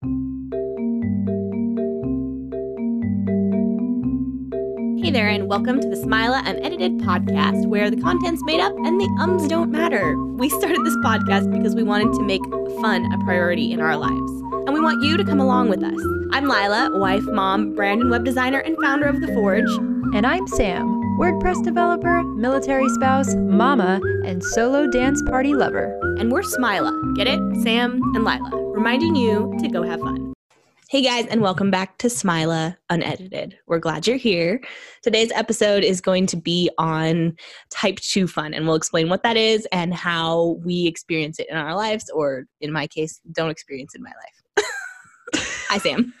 Hey there, and welcome to the Smilah Unedited podcast, where the content's made up and the ums don't matter. We started this podcast because we wanted to make fun a priority in our lives, and we want you to come along with us. I'm Lilah, wife, mom, brand and web designer, and founder of The Forge. And I'm Sam, WordPress developer, military spouse, mama, and solo dance party lover. And we're Smilah, get it? Sam and Lilah, reminding you to go have fun. Hey guys, and welcome back to Smilah Unedited. We're glad you're here. Today's episode is going to be on type 2 fun, and we'll explain what that is and how we experience it in our lives, or in my case, don't experience it in my life. Hi, Sam.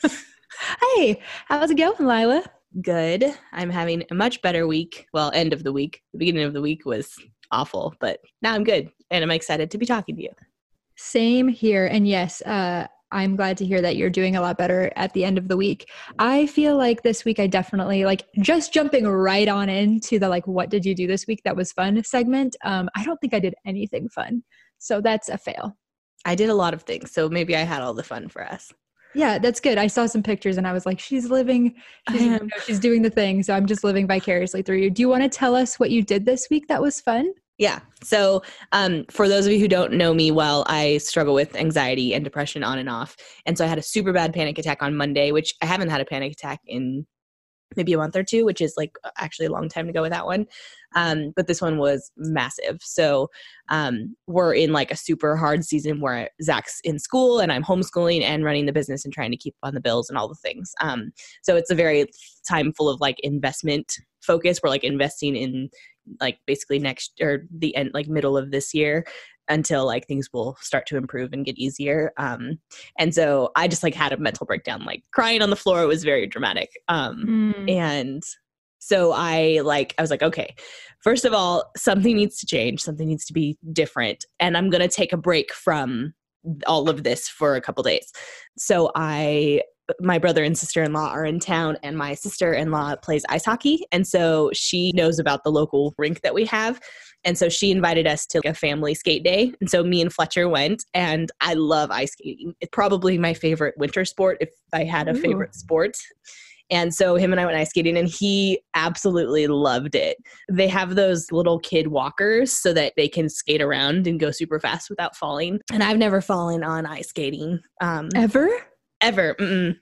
Hey, how's it going, Lilah? Good. I'm having a much better week. Well, end of the week. The beginning of the week was awful, but now I'm good, and I'm excited to be talking to you. Same here. And yes, uh, I'm glad to hear that you're doing a lot better at the end of the week. I feel like this week I definitely like just jumping right on into the like what did you do this week that was fun segment. Um, I don't think I did anything fun. So that's a fail. I did a lot of things, so maybe I had all the fun for us. Yeah, that's good. I saw some pictures and I was like, she's living, she's, you know, she's doing the thing. So I'm just living vicariously through you. Do you want to tell us what you did this week that was fun? Yeah. So, um, for those of you who don't know me well, I struggle with anxiety and depression on and off. And so I had a super bad panic attack on Monday, which I haven't had a panic attack in maybe a month or two, which is like actually a long time to go with that one. Um, but this one was massive. So um, we're in like a super hard season where Zach's in school and I'm homeschooling and running the business and trying to keep on the bills and all the things. Um, so it's a very time full of like investment focus. We're like investing in like basically next or the end like middle of this year until like things will start to improve and get easier. Um and so i just like had a mental breakdown like crying on the floor was very dramatic. Um mm. and so i like i was like okay first of all something needs to change something needs to be different and i'm going to take a break from all of this for a couple days. So i my brother and sister in law are in town, and my sister in law plays ice hockey. And so she knows about the local rink that we have. And so she invited us to a family skate day. And so me and Fletcher went, and I love ice skating. It's probably my favorite winter sport if I had a Ooh. favorite sport. And so him and I went ice skating and he absolutely loved it. They have those little kid walkers so that they can skate around and go super fast without falling. And I've never fallen on ice skating. Um, Ever? Ever. Mm-mm.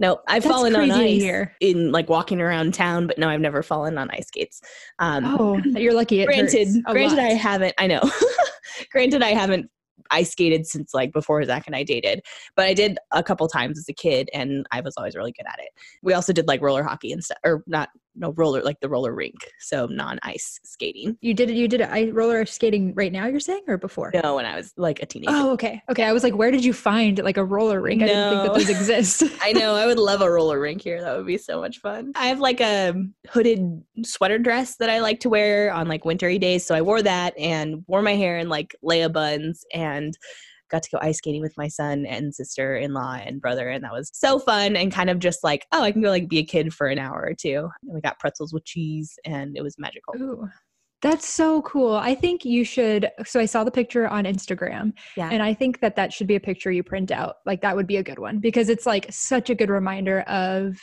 No, I've That's fallen on ice here. in like walking around town, but no, I've never fallen on ice skates. Um, oh, you're lucky. granted, granted, lot. I haven't. I know. granted, I haven't ice skated since like before Zach and I dated, but I did a couple times as a kid, and I was always really good at it. We also did like roller hockey and stuff, or not no roller like the roller rink, so non ice skating. You did it. You did it. roller skating right now. You're saying or before? No, when I was like a teenager. Oh, okay, okay. I was like, where did you find like a roller rink? I didn't think that those exist. I know. I would love a roller rink here. That would be so much fun. I have like a hooded sweater dress that I like to wear on like wintry days, so I wore that and wore my hair in like Leia buns and got to go ice skating with my son and sister in law and brother. And that was so fun and kind of just like, oh, I can go like be a kid for an hour or two. And we got pretzels with cheese and it was magical. Ooh. That's so cool. I think you should. So I saw the picture on Instagram, yeah. and I think that that should be a picture you print out. Like that would be a good one because it's like such a good reminder of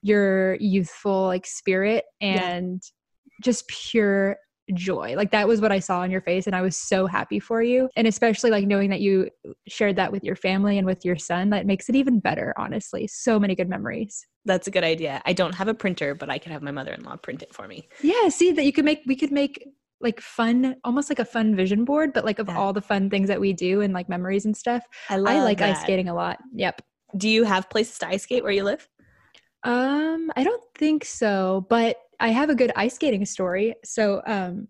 your youthful like spirit and yeah. just pure joy. Like that was what I saw on your face and I was so happy for you. And especially like knowing that you shared that with your family and with your son, that makes it even better, honestly. So many good memories. That's a good idea. I don't have a printer, but I can have my mother-in-law print it for me. Yeah, see that you could make we could make like fun almost like a fun vision board but like of yeah. all the fun things that we do and like memories and stuff. I, I like that. ice skating a lot. Yep. Do you have places to ice skate where you live? Um, I don't think so, but I have a good ice skating story. So, um,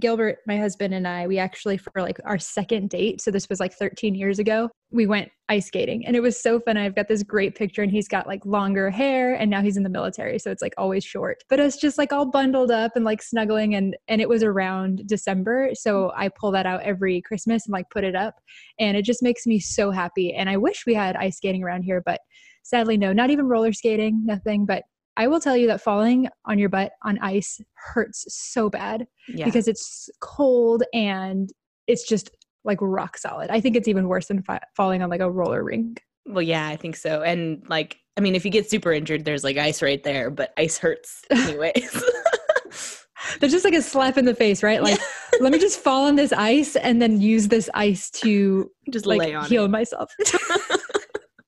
Gilbert, my husband, and I, we actually, for like our second date, so this was like 13 years ago, we went ice skating and it was so fun. I've got this great picture and he's got like longer hair and now he's in the military. So it's like always short, but it's just like all bundled up and like snuggling. And, and it was around December. So I pull that out every Christmas and like put it up and it just makes me so happy. And I wish we had ice skating around here, but sadly, no, not even roller skating, nothing, but I will tell you that falling on your butt on ice hurts so bad yeah. because it's cold and it's just like rock solid. I think it's even worse than fa- falling on like a roller rink. Well, yeah, I think so. And like, I mean, if you get super injured, there's like ice right there, but ice hurts anyways. There's just like a slap in the face, right? Like, let me just fall on this ice and then use this ice to Just like lay on heal it. myself.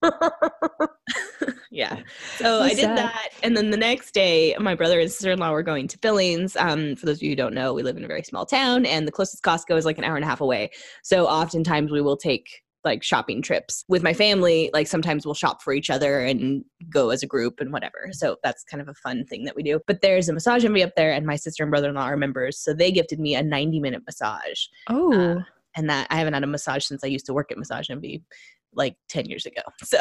yeah. So I did that. And then the next day, my brother and sister in law were going to Billings. Um, for those of you who don't know, we live in a very small town, and the closest Costco is like an hour and a half away. So oftentimes we will take like shopping trips with my family. Like sometimes we'll shop for each other and go as a group and whatever. So that's kind of a fun thing that we do. But there's a massage envy up there, and my sister and brother in law are members. So they gifted me a 90 minute massage. oh, And that I haven't had a massage since I used to work at Massage Envy like 10 years ago. So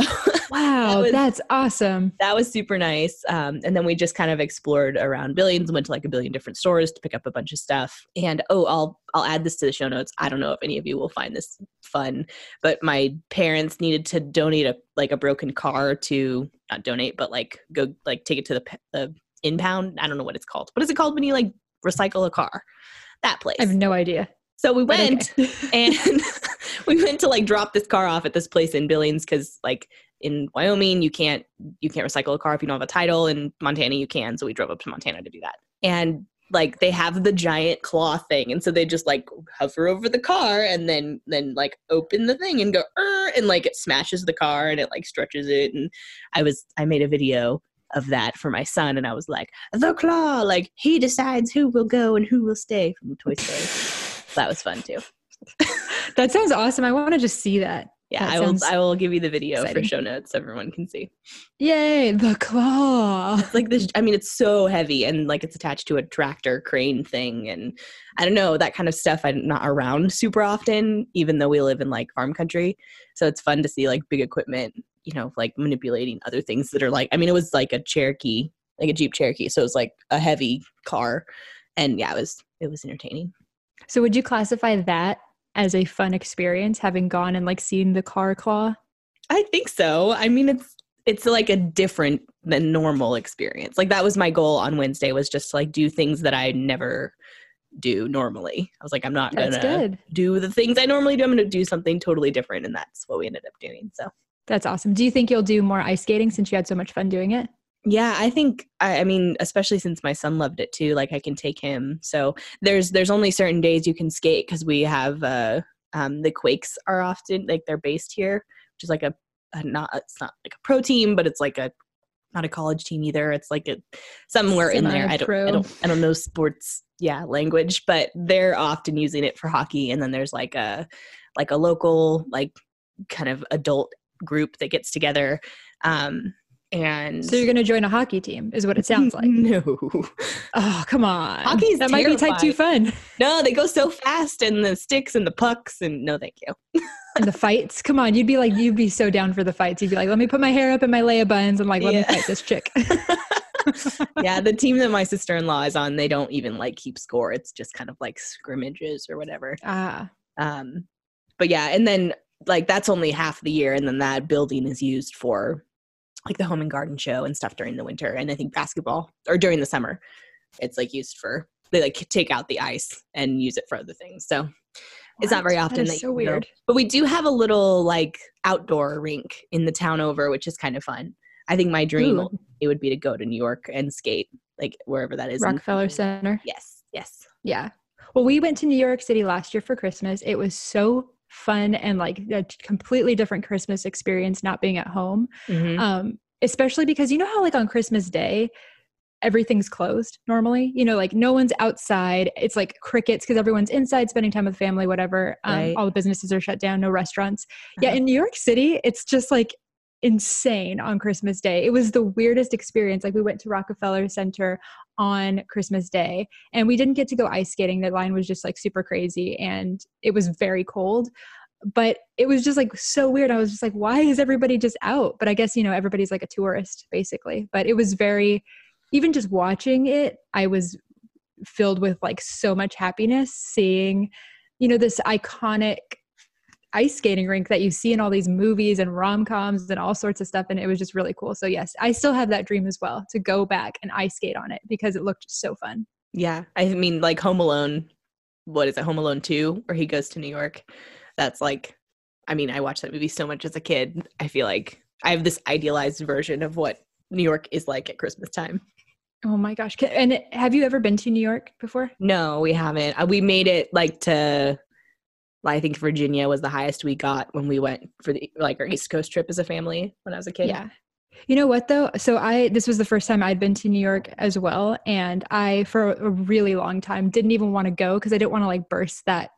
wow, was- that's awesome. that was super nice. Um, and then we just kind of explored around Billings, went to like a billion different stores to pick up a bunch of stuff. And oh, I'll I'll add this to the show notes. I don't know if any of you will find this fun, but my parents needed to donate a like a broken car to not donate, but like go like take it to the the impound. I don't know what it's called. What is it called when you like recycle a car? That place. I have no idea. so we went okay. and we went to like drop this car off at this place in Billings because like in Wyoming you can't you can't recycle a car if you don't have a title. In Montana you can, so we drove up to Montana to do that. And like they have the giant claw thing, and so they just like hover over the car and then then like open the thing and go "Er," and like it smashes the car and it like stretches it. And I was I made a video of that for my son, and I was like the claw, like he decides who will go and who will stay from the Toy Story. that was fun too. that sounds awesome. I want to just see that. Yeah, That I will. I will give you the video exciting. for show notes so everyone can see. Yay, the claw. It's like this. I mean, it's so heavy and like it's attached to a tractor crane thing, and I don't know that kind of stuff. I'm not around super often, even though we live in like farm country. So it's fun to see like big equipment, you know, like manipulating other things that are like. I mean, it was like a Cherokee, like a Jeep Cherokee, so it was like a heavy car, and yeah, it was it was entertaining. So would you classify that as a fun experience, having gone and like seen the car claw? I think so. I mean, it's it's like a different than normal experience. Like that was my goal on Wednesday was just to like do things that I never do normally. I was like, I'm not That's gonna good. do the things I normally do. I'm gonna do something totally different, and that's what we ended up doing. So That's awesome. Do you think you'll do more ice skating since you had so much fun doing it? Yeah, I think I, I mean, especially since my son loved it too. Like I can take him. So there's there's only certain days you can skate because we have uh um the Quakes are often like they're based here, which is like a, a not it's not like a pro team, but it's like a not a college team either. It's like a somewhere in there. I don't, I don't I don't know sports yeah language, but they're often using it for hockey. And then there's like a like a local like kind of adult group that gets together. Um and So you're going to join a hockey team, is what it sounds like. no. Oh, come on. Hockey's that might be type two fun. No, they go so fast and the sticks and the pucks and no thank you. And the fights. Come on, you'd be like, you'd be so down for the fights. You'd be like, let me put my hair up in my Leia buns and like, let Yeah. me fight this chick. yeah, the team that my sister-in-law is on, they don't even like keep score. It's just kind of like scrimmages or whatever. ah, Um but yeah, and then like that's only half the year and then that building is used for like the home and garden show and stuff during the winter and I think basketball or during the summer. It's like used for they like take out the ice and use it for other things. So it's not very often is that so you can go. weird. But we do have a little like outdoor rink in the town over, which is kind of fun. I think my dream Ooh. it would be to go to New York and skate, like wherever that is. in- Rockefeller Center. Yes, yes. Yeah. Well, we went to New York City last year for Christmas. It was so fun and like a completely different Christmas experience not being at home. Mhm. Um, especially because you know how like on Christmas Day, everything's closed normally. You know, like no one's outside. It's like crickets because everyone's inside spending time with family, whatever. Um, Right. All the businesses are shut down, no restaurants. Yeah, Uh-huh. in New York City, it's just like insane on Christmas Day. It was the weirdest experience. Like we went to Rockefeller Center on Christmas Day and we didn't get to go ice skating. The line was just like super crazy and it was very cold. But it was just like so weird. I was just like, why is everybody just out? But I guess, you know, everybody's like a tourist basically. But it was very, even just watching it, I was filled with like so much happiness seeing, you know, this iconic ice skating rink that you see in all these movies and rom-coms and all sorts of stuff and it was just really cool so yes i still have that dream as well to go back and ice skate on it because it looked so fun Yeah, I mean, like Home Alone. What is it? Home Alone Two, where he goes to New York. That's like I mean, I watched that movie so much as a kid. I feel like I have this idealized version of what New York is like at Christmas time. Oh my gosh. And have you ever been to New York before? No, we haven't. Uh, we made it like to I think Virginia was the highest we got when we went for the like our East Coast trip as a family when I was a kid. Yeah. You know what though? So I this was the first time I'd been to New York as well and I for a really long time didn't even want to go cuz I didn't want to like burst that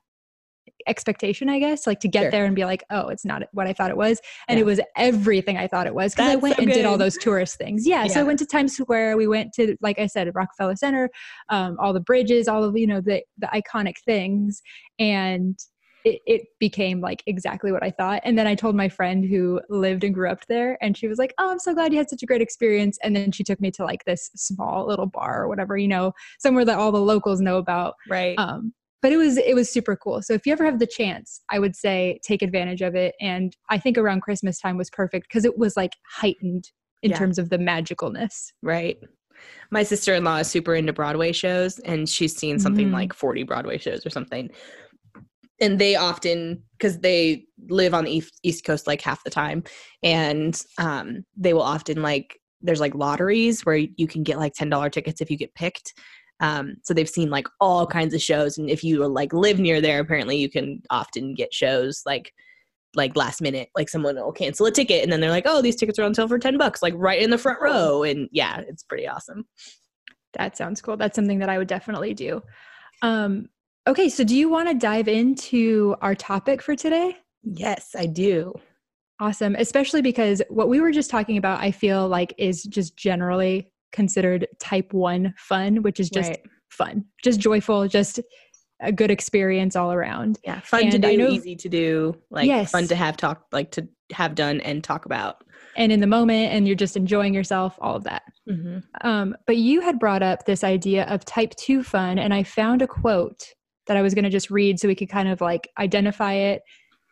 expectation, I guess, like to get sure. there and be like, oh, it's not what I thought it was. And yeah. it was everything I thought it was because I went so and good. did all those tourist things. Yeah, yeah, So I went to Times Square. We went to, like I said, Rockefeller Center, um, all the bridges, all of, you know, the, the iconic things. And it, it, became like exactly what I thought. And then I told my friend who lived and grew up there, and she was like, Oh, I'm so glad you had such a great experience. And then she took me to like this small little bar or whatever, you know, somewhere that all the locals know about. Right. Um, but it was it was super cool. So if you ever have the chance, I would say take advantage of it. And I think around Christmas time was perfect because it was like heightened in yeah. terms of the magicalness. Right. My sister in law is super into Broadway shows and she's seen something mm. like 40 Broadway shows or something. And they often, because they live on the East Coast like half the time, and um, they will often like, there's like lotteries where you can get like $10 tickets if you get picked. Um, so they've seen like all kinds of shows, and if you like live near there, apparently you can often get shows like like last minute. Like someone will cancel a ticket, and then they're like, "Oh, these tickets are on sale for ten bucks, like right in the front row." And yeah, it's pretty awesome. That sounds cool. That's something that I would definitely do. Um, okay, so do you want to dive into our topic for today? Yes, I do. Awesome, especially because what we were just talking about, I feel like is just generally considered type one fun, which is just right. fun, just joyful, just a good experience all around. Yeah, fun and to do, know, easy to do, like yes. fun to have talk, like to have done and talk about. And in the moment, and you're just enjoying yourself, all of that. Mm-hmm. Um, but you had brought up this idea of type two fun, and I found a quote that I was going to just read so we could kind of like identify it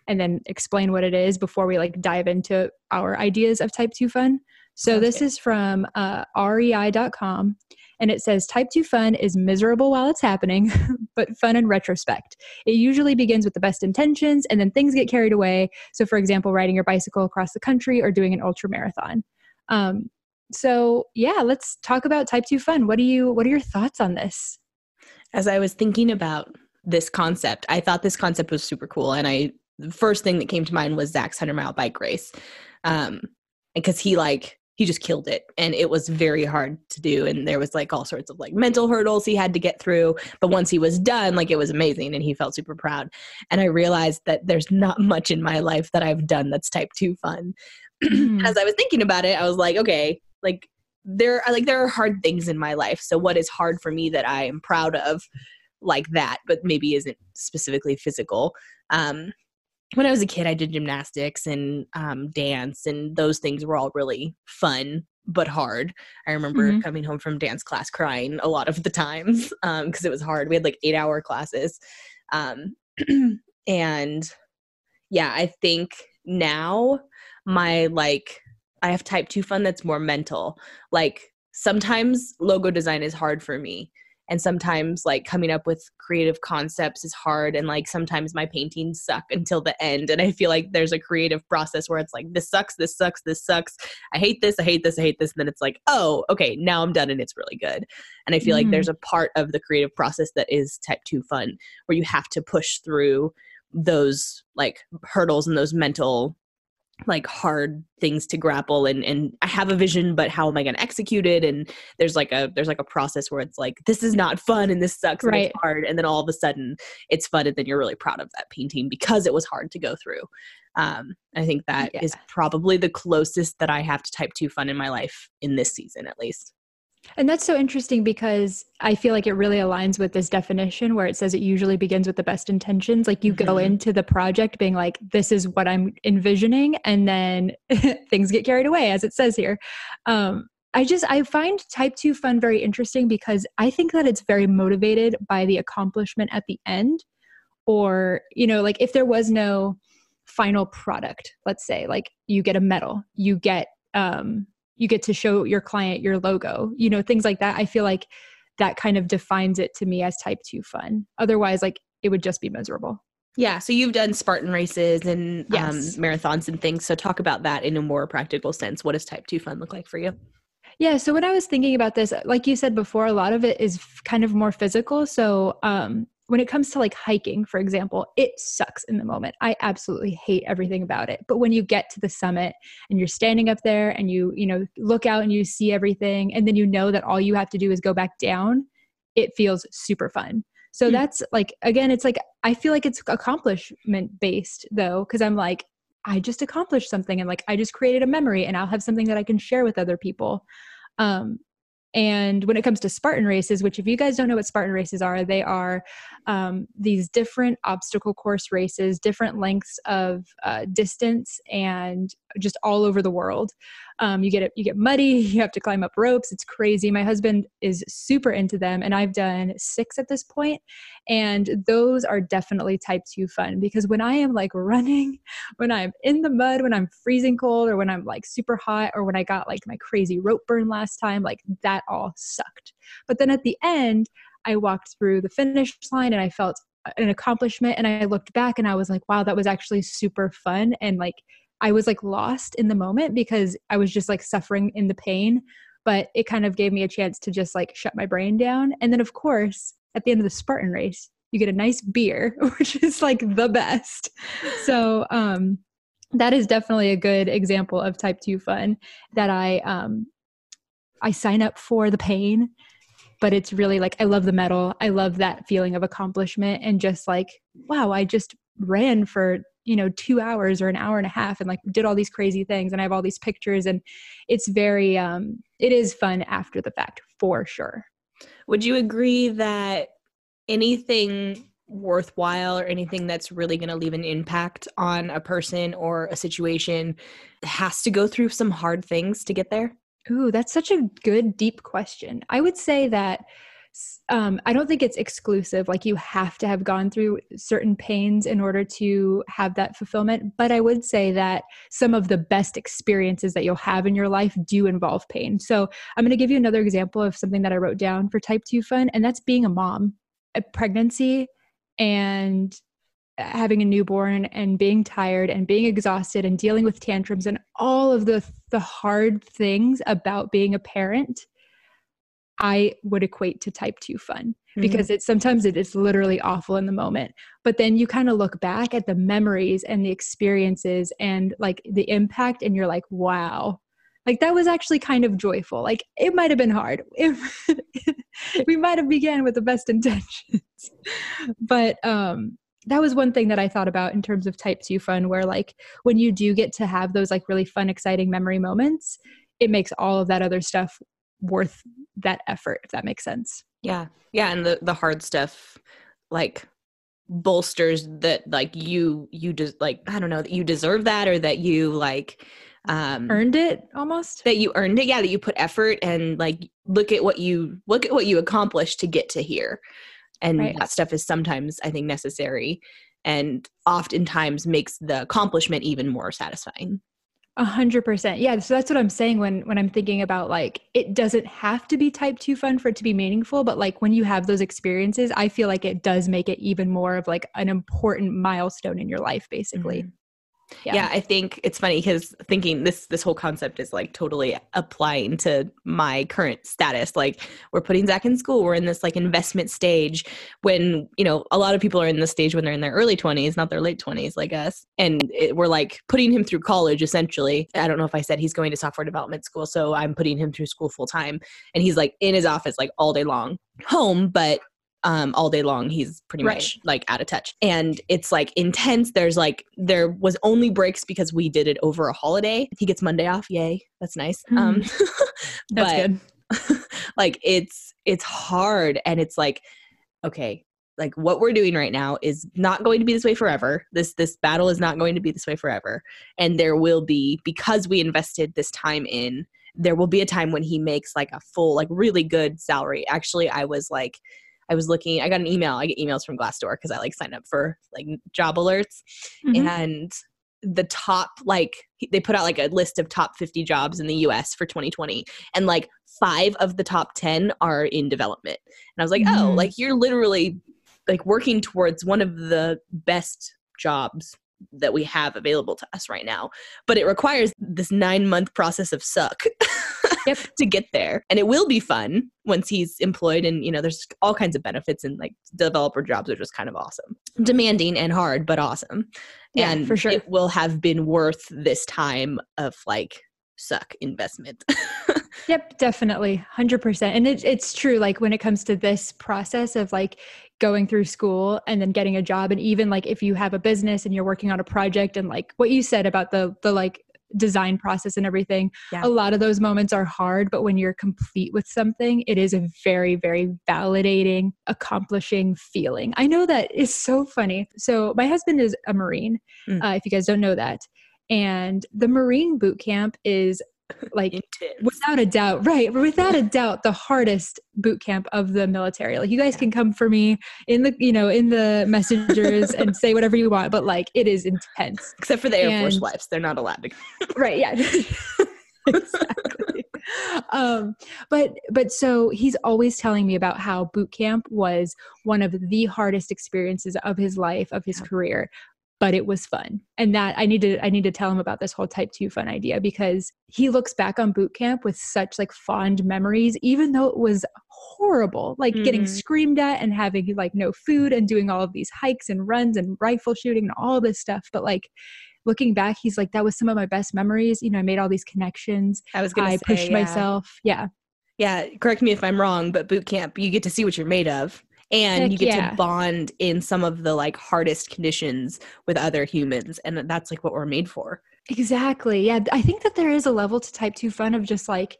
and then explain what it is before we like dive into our ideas of type 2 fun. So this is from uh, rei.com and it says type 2 fun is miserable while it's happening, but fun in retrospect. It usually begins with the best intentions and then things get carried away. So, for example, riding your bicycle across the country or doing an ultra marathon. Um, so, yeah, let's talk about type 2 fun. What do you what are your thoughts on this? As I was thinking about this concept, I thought this concept was super cool and I the first thing that came to mind was Zach's 100 mile bike race. Um, because he like he just killed it and it was very hard to do and there was like all sorts of like mental hurdles he had to get through but once he was done like it was amazing and he felt super proud and i realized that there's not much in my life that i've done that's type 2 fun mm. as i was thinking about it i was like okay like there are like there are hard things in my life so what is hard for me that i am proud of like that but maybe isn't specifically physical um when I was a kid, I did gymnastics and um, dance, and those things were all really fun but hard. I remember mm-hmm. coming home from dance class crying a lot of the times because um, it was hard. We had like eight hour classes. Um, and yeah, I think now my like, I have type two fun that's more mental. Like sometimes logo design is hard for me and sometimes like coming up with creative concepts is hard and like sometimes my paintings suck until the end and i feel like there's a creative process where it's like this sucks this sucks this sucks i hate this i hate this i hate this and then it's like oh okay now i'm done and it's really good and i feel mm-hmm. like there's a part of the creative process that is type 2 fun where you have to push through those like hurdles and those mental like hard things to grapple and and I have a vision but how am I going to execute it and there's like a there's like a process where it's like this is not fun and this sucks right. and it's hard and then all of a sudden it's fun and then you're really proud of that painting because it was hard to go through. Um I think that yeah. is probably the closest that I have to type 2 fun in my life in this season at least. And that's so interesting because I feel like it really aligns with this definition where it says it usually begins with the best intentions. Like you mm-hmm. go into the project being like, this is what I'm envisioning, and then things get carried away, as it says here. Um, I just I find type 2 fun very interesting because I think that it's very motivated by the accomplishment at the end or you know like if there was no final product let's say like you get a medal you get um you get to show your client your logo you know things like that i feel like that kind of defines it to me as type 2 fun otherwise like it would just be miserable Yeah, so you've done Spartan races and Yes. um, marathons and things. So talk about that in a more practical sense. What does type two fun look like for you? Yeah. So when I was thinking about this, like you said before, a lot of it is kind of more physical. So um, when it comes to like hiking, for example, it sucks in the moment. I absolutely hate everything about it. But when you get to the summit and you're standing up there and you, you know, look out and you see everything, and then you know that all you have to do is go back down, it feels super fun. So Hmm. that's like, again, it's like, I feel like it's accomplishment based though, because I'm like, I just accomplished something and like I just created a memory and I'll have something that I can share with other people. Um, and when it comes to Spartan races, which if you guys don't know what Spartan races are, they are um, these different obstacle course races, different lengths of uh, distance, and just all over the world. Um, you get it, you get muddy. You have to climb up ropes. It's crazy. My husband is super into them, and I've done six at this point, and those are definitely type two fun because when I am like running, when I'm in the mud, when I'm freezing cold, or when I'm like super hot, or when I got like my crazy rope burn last time, like that all sucked. But then at the end, I walked through the finish line and I felt an accomplishment and I looked back and I was like, wow, that was actually super fun. And like, I was like lost in the moment because I was just like suffering in the pain. But it kind of gave me a chance to just like shut my brain down. And then, of course, at the end of the Spartan race, you get a nice beer, which is like the best. So, um, that is definitely a good example of type 2 fun that I um I sign up for the pain but it's really like I love the medal. I love that feeling of accomplishment and just like wow, I just ran for, you know, 2 hours or an hour and a half and like did all these crazy things and I have all these pictures and it's very um it is fun after the fact for sure. Would you agree that anything worthwhile or anything that's really going to leave an impact on a person or a situation has to go through some hard things to get there? Ooh, that's such a good, deep question. I would say that um, I don't think it's exclusive. Like you have to have gone through certain pains in order to have that fulfillment. But I would say that some of the best experiences that you'll have in your life do involve pain. So I'm going to give you another example of something that I wrote down for type 2 fun, and that's being a mom. A pregnancy and having a newborn and being tired and being exhausted and dealing with tantrums and all of the the hard things about being a parent i would equate to type 2 fun because it's sometimes it is literally awful in the moment. But then you kind of look back at the memories and the experiences and like the impact and you're like wow. Like that was actually kind of joyful. Like it might have been hard. We might have began with the best intentions. But um that was one thing that I thought about in terms of type 2 fun where like when you do get to have those like really fun exciting memory moments it makes all of that other stuff worth that effort if that makes sense Yeah. Yeah, and the the hard stuff like bolsters that like you you just like I don't know that you deserve that or that you like um earned it almost that you earned it. Yeah, that you put effort and like look at what you look at what you accomplished to get to here. And Right. that stuff is sometimes I think necessary and oftentimes makes the accomplishment even more satisfying. A hundred percent. Yeah. So that's what I'm saying when when I'm thinking about like it doesn't have to be type two fun for it to be meaningful, but like when you have those experiences, I feel like it does make it even more of like an important milestone in your life, basically. Mhm. Yeah. I think it's funny because thinking this this whole concept is like totally applying to my current status. Like we're putting Zach in school, we're in this like investment stage when you know a lot of people are in this stage when they're in their early twenties, not their late twenties, like us, and it, we're like putting him through college essentially. I don't know if I said he's going to software development school, so I'm putting him through school full time, and he's like in his office like all day long, home, but um, all day long he's pretty Right. much like out of touch. And it's like intense. There's like there was only breaks because we did it over a holiday. He gets monday off. Yay. That's nice. Um That's but good. like it's it's hard. And it's like okay like what we're doing right now is not going to be this way forever. This this battle is not going to be this way forever. And there will be because we invested this time in there will be a time when he makes like a full like really good salary. Actually i was like i was looking i got an email i get emails from glassdoor because i like sign up for like job alerts Mhm. and the top like they put out like a list of top 50 jobs in the US for 2020 and like 5 of the top 10 are in development. And I was like, "Oh, Mhm. like you're literally like working towards one of the best jobs that we have available to us right now. But it requires this nine month process of suck Yep. to get there. And it will be fun once he's employed. And, you know, there's all kinds of benefits and like developer jobs are just kind of awesome. Demanding and hard, but awesome. Yeah, and for sure. it will have been worth this time of like suck investment. Yep, definitely. 100%. And it, it's true. Like when it comes to this process of like going through school and then getting a job, and even like if you have a business and you're working on a project and like what you said about the, the like design process and everything, Yeah. a lot of those moments are hard. But when you're complete with something, it is a very, very validating, accomplishing feeling. I know that is so funny. So my husband is a Marine, Mm. uh, if you guys don't know that. And the Marine boot camp is like Intense. without a doubt right without a doubt the hardest boot camp of the military like you guys can come for me in the you know in the messengers and say whatever you want but like it is intense Except for the Air Force wives. They're not allowed to. right yeah exactly um but but so he's always telling me about how boot camp was one of the hardest experiences of his life of his Yeah. career but it was fun and that i need to i need to tell him about this whole type 2 fun idea because he looks back on boot camp with such like fond memories even though it was horrible like getting Mhm. screamed at and having like no food and doing all of these hikes and runs and rifle shooting and all this stuff but like looking back he's like that was some of my best memories you know i made all these connections I was going to i say, pushed yeah. myself yeah Yeah, correct me if I'm wrong, but boot camp, you get to see what you're made of. And Heck you get yeah. to bond in some of the like hardest conditions with other humans. And that's like what we're made for. exactly yeah i think that there is a level to type 2 fun of just like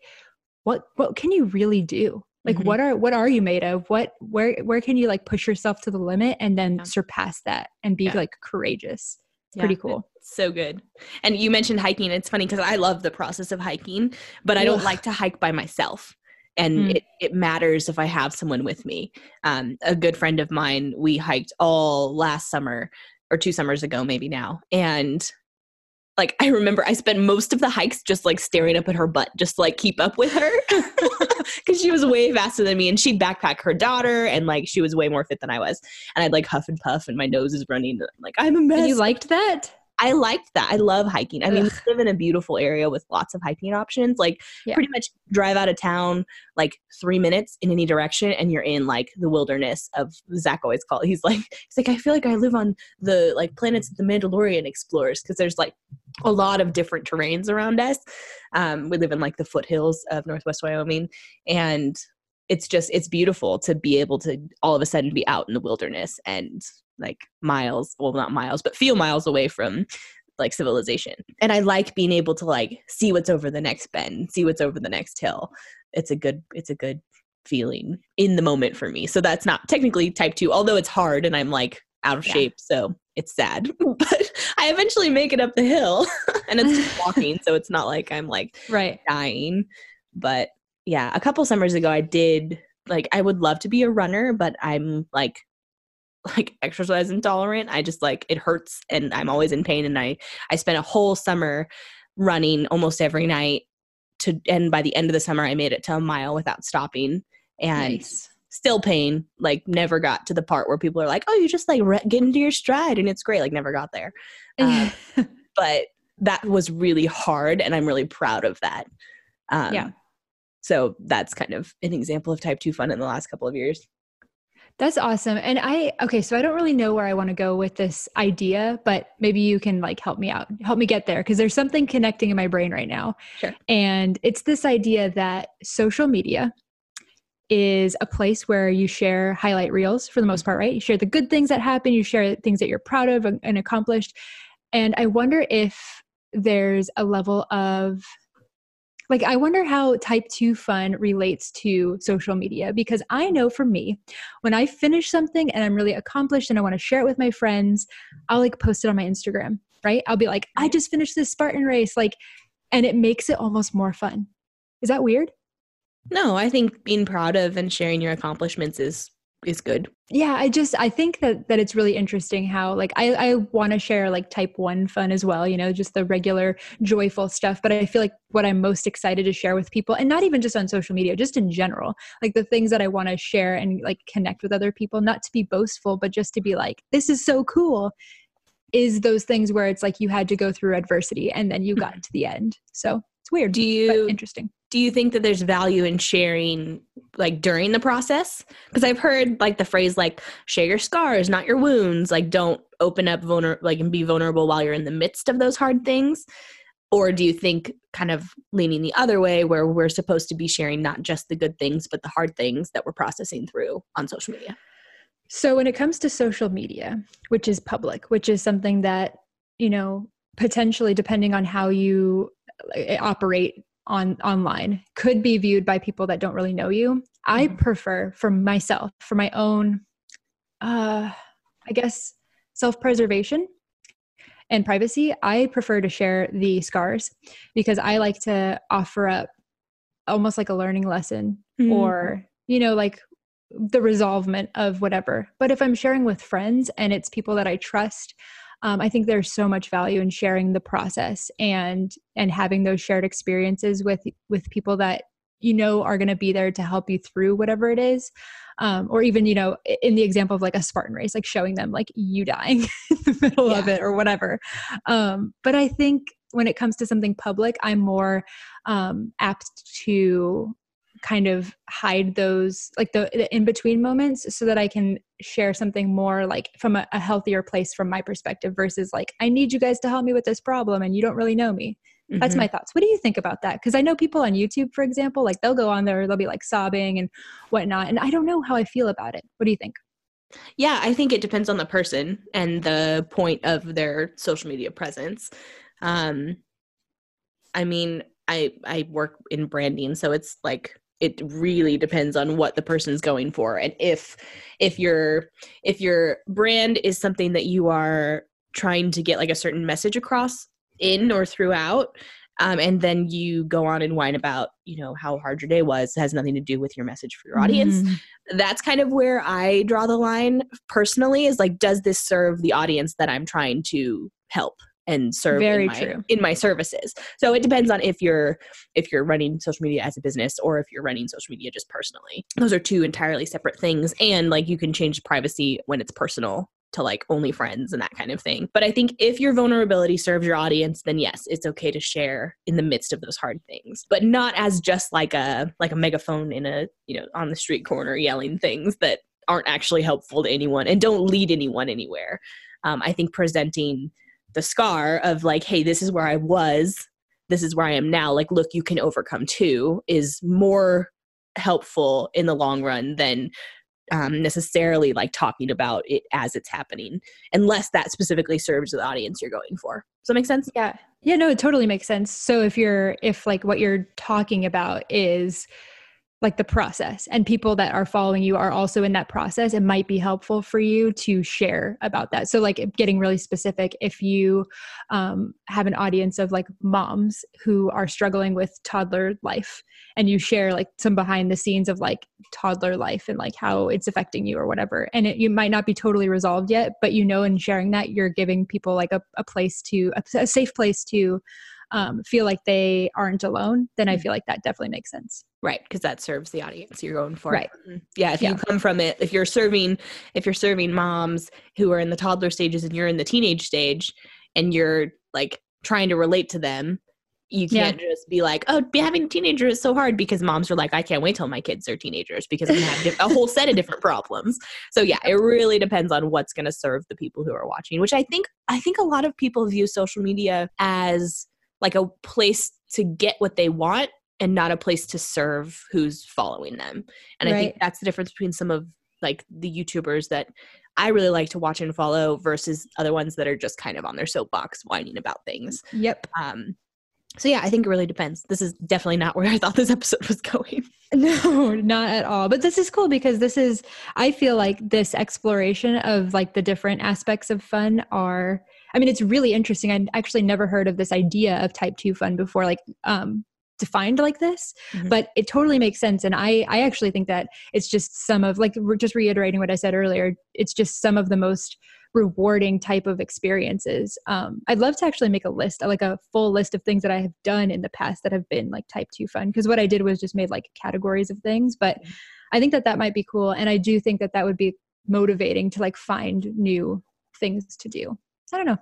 what what can you really do like Mhm. what are what are you made of what where where can you like push yourself to the limit and then Yeah. surpass that and be Yeah. like courageous it's pretty cool so good. And you mentioned hiking. It's funny because I love the process of hiking, but I don't like to hike by myself. And Mm. it, it matters if I have someone with me. Um, a good friend of mine, we hiked all last summer or two summers ago, maybe now. And like I remember I spent most of the hikes just like staring up at her butt, just to, like keep up with her. Cause she was way faster than me and she'd backpack her daughter and like she was way more fit than I was. And I'd like huff and puff and my nose is running. Like, I'm a mess. and you liked that I liked that. I love hiking. I mean, we live in a beautiful area with lots of hiking options. Like, Yeah. pretty much drive out of town like three minutes in any direction, and you're in like the wilderness of Zach always call. He's like, he's like, I feel like I live on the like planets that the Mandalorian explores because there's like a lot of different terrains around us. Um, we live in like the foothills of Northwest Wyoming, and it's just it's beautiful to be able to all of a sudden be out in the wilderness and like miles well not miles but few miles away from like civilization. And i like being able to like see what's over the next bend see what's over the next hill. It's a good it's a good feeling in the moment for me. So that's not technically type 2 although it's hard and i'm like out of Yeah. shape so it's sad. But i eventually make it up the hill and it's just walking so it's not like i'm like right. dying. But yeah, a couple summers ago, I did like I would love to be a runner, but I'm like like exercise intolerant. I just like it hurts and I'm always in pain. And I I spent a whole summer running almost every night to and by the end of the summer I made it to a mile without stopping and nice still pain like never got to the part where people are like oh you just like re- get into your stride and it's great like never got there uh, but that was really hard and i'm really proud of that um, Yeah. so that's kind of an example of type 2 fun in the last couple of years That's awesome. And I okay, so I don't really know where I want to go with this idea, but maybe you can like help me out. Help me get there because there's something connecting in my brain right now. Sure. And it's this idea that social media is a place where you share highlight reels for the most part, right? You share the good things that happen, you share things that you're proud of and, and accomplished. And I wonder if there's a level of like i wonder how type 2 fun relates to social media because i know for me when i finish something and i'm really accomplished and i want to share it with my friends i'll like post it on my instagram right? I'll be like i just finished this spartan race like and it makes it almost more fun. Is that weird? No i think being proud of and sharing your accomplishments is is good. Yeah, I just I think that that it's really interesting how like I I want to share like type 1 fun as well, you know, just the regular joyful stuff, but I feel like what I'm most excited to share with people and not even just on social media, just in general, like the things that I want to share and like connect with other people, not to be boastful, but just to be like this is so cool is those things where it's like you had to go through adversity and then you got mm-hmm. to the end. So, it's weird. Do you interesting? Do you think that there's value in sharing like during the process? Because I've heard like the phrase like share your scars, not your wounds. Like don't open up vulner like and be vulnerable while you're in the midst of those hard things. Or do you think kind of leaning the other way where we're supposed to be sharing not just the good things but the hard things that we're processing through on social media? So when it comes to social media, which is public, which is something that, you know, potentially depending on how you uh, operate on online could be viewed by people that don't really know you i mm-hmm. prefer for myself for my own uh i guess self-preservation and privacy i prefer to share the scars because i like to offer up almost like a learning lesson mm-hmm. or you know like the resolvement of whatever but if i'm sharing with friends and it's people that i trust um, i think there's so much value in sharing the process and and having those shared experiences with with people that you know are going to be there to help you through whatever it is um, or even you know in the example of like a spartan race like showing them like you dying in the middle yeah. of it or whatever um, but i think when it comes to something public i'm more um, apt to kind of hide those like the, the in between moments so that I can share something more like from a, a, healthier place from my perspective versus like I need you guys to help me with this problem and you don't really know me. Mm-hmm. That's my thoughts. What do you think about that? Because I know people on YouTube, for example, like they'll go on there, they'll be like sobbing and whatnot, and I don't know how I feel about it. What do you think? Yeah, I think it depends on the person and the point of their social media presence. Um, I mean, I I work in branding, so it's like it really depends on what the person's going for and if if your if your brand is something that you are trying to get like a certain message across in or throughout um, and then you go on and whine about you know how hard your day was it has nothing to do with your message for your audience mm. that's kind of where i draw the line personally is like does this serve the audience that i'm trying to help and serve very in my, true in my services so it depends on if you're if you're running social media as a business or if you're running social media just personally those are two entirely separate things and like you can change privacy when it's personal to like only friends and that kind of thing. But I think if your vulnerability serves your audience, then yes, it's okay to share in the midst of those hard things, but not as just like a like a megaphone in a, you know, on the street corner yelling things that aren't actually helpful to anyone and don't lead anyone anywhere. Um, I think presenting the scar of like hey this is where i was this is where i am now like look you can overcome too is more helpful in the long run than um, necessarily like talking about it as it's happening unless that specifically serves the audience you're going for. Does that make sense? Yeah. Yeah no it totally makes sense. So if you're if like what you're talking about is like the process and people that are following you are also in that process it might be helpful for you to share about that. So like getting really specific if you um, have an audience of like moms who are struggling with toddler life and you share like some behind the scenes of like toddler life and like how it's affecting you or whatever and it, you might not be totally resolved yet but you know in sharing that you're giving people like a, a place to a, a safe place to um, feel like they aren't alone, then I mm. feel like that definitely makes sense. Right, because that serves the audience you're going for. Right. Mm-hmm. Yeah. If yeah. you come from it, if you're serving, if you're serving moms who are in the toddler stages and you're in the teenage stage, and you're like trying to relate to them, you can't yeah. just be like, oh, be having a teenager is so hard because moms are like, I can't wait till my kids are teenagers because I'm gonna have a whole set of different problems. So yeah, it really depends on what's gonna serve the people who are watching. Which I think I think a lot of people view social media as like a place to get what they want and not a place to serve who's following them. And right. I think that's the difference between some of like the YouTubers that I really like to watch and follow versus other ones that are just kind of on their soapbox whining about things. Yep. Um so yeah, I think it really depends. This is definitely not where I thought this episode was going. No, not at all. But this is cool because this is I feel like this exploration of like the different aspects of fun are I mean, it's really interesting. I'd actually never heard of this idea of type two fun before. Like, um, defined like this Mhm. but it totally makes sense and i i actually think that it's just some of like we're just reiterating what i said earlier it's just some of the most rewarding type of experiences um i'd love to actually make a list like a full list of things that i have done in the past that have been like type 2 fun because what i did was just made like categories of things but Mhm. i think that that might be cool and i do think that that would be motivating to like find new things to do i don't know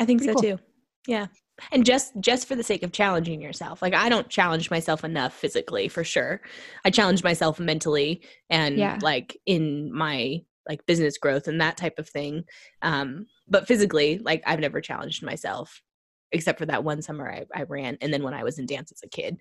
I think Pretty so cool. too. Yeah. And just just for the sake of challenging yourself. Like I don't challenge myself enough physically for sure. I challenge myself mentally and Yeah. like in my like business growth and that type of thing. Um but physically, like I've never challenged myself except for that one summer I, I ran and then when I was in dance as a kid.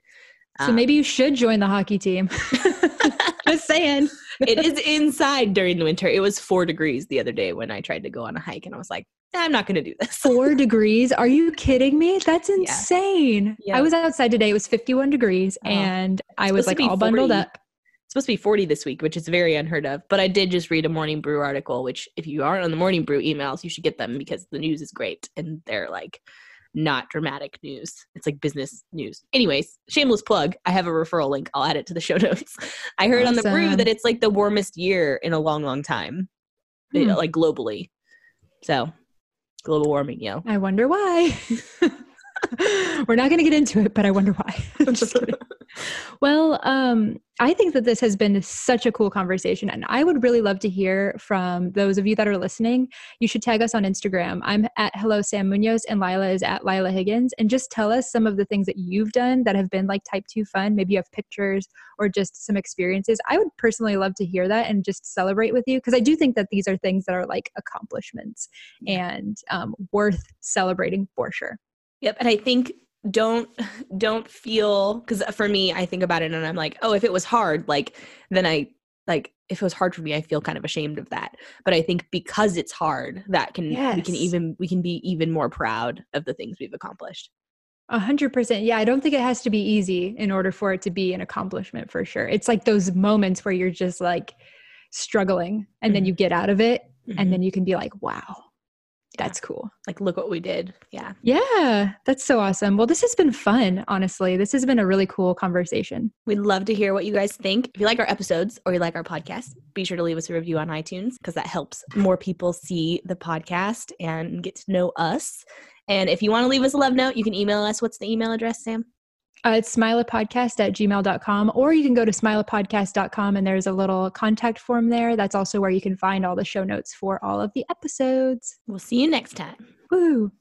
so Um, maybe you should join the hockey team just saying it is inside during the winter. It was four degrees the other day when I tried to go on a hike and I was like, I'm not gonna do this. four degrees. Are you kidding me? That's insane. Yeah. I was outside today. It was 51 degrees Oh. and I was like to all bundled up. It's supposed to be 40 this week, which is very unheard of. But I did just read a Morning Brew article, which if you aren't on the Morning Brew emails, you should get them because the news is great and they're like not dramatic news. It's like business news. Anyways, shameless plug. I have a referral link. I'll add it to the show notes. I heard on the brew that it's like the warmest year in a long, long time, Hmm. like globally. So global warming, yo. I wonder why. We're not going to get into it, but I wonder why. I'm just kidding. Well, um, I think that this has been such a cool conversation, and I would really love to hear from those of you that are listening. You should tag us on Instagram. I'm at Hello Sam Munoz, and Lilah is at Lilah Higgins, and just tell us some of the things that you've done that have been like type two fun. Maybe you have pictures or just some experiences. I would personally love to hear that and just celebrate with you because I do think that these are things that are like accomplishments and um, worth celebrating for sure. Yep, and I think don't don't feel because for me, I think about it and I'm like, oh, if it was hard, like then I like if it was hard for me, I feel kind of ashamed of that. But I think because it's hard, that can we can even we can be even more proud of the things we've accomplished. A hundred percent. Yeah, I don't think it has to be easy in order for it to be an accomplishment for sure. It's like those moments where you're just like struggling and then Mhm. you get out of it Mhm. and then you can be like, wow. That's cool. like look what we did. Yeah. Yeah, that's so awesome. Well, this has been fun, honestly. This has been a really cool conversation. We'd love to hear what you guys think. If you like our episodes or you like our podcast, be sure to leave us a review on iTunes because that helps more people see the podcast and get to know us. And if you want to leave us a love note, you can email us. What's the email address, Sam? Uh, it's smilahpodcast at gmail.com, or you can go to smilahpodcast.com and there's a little contact form there. That's also where you can find all the show notes for all of the episodes. We'll see you next time. Woo!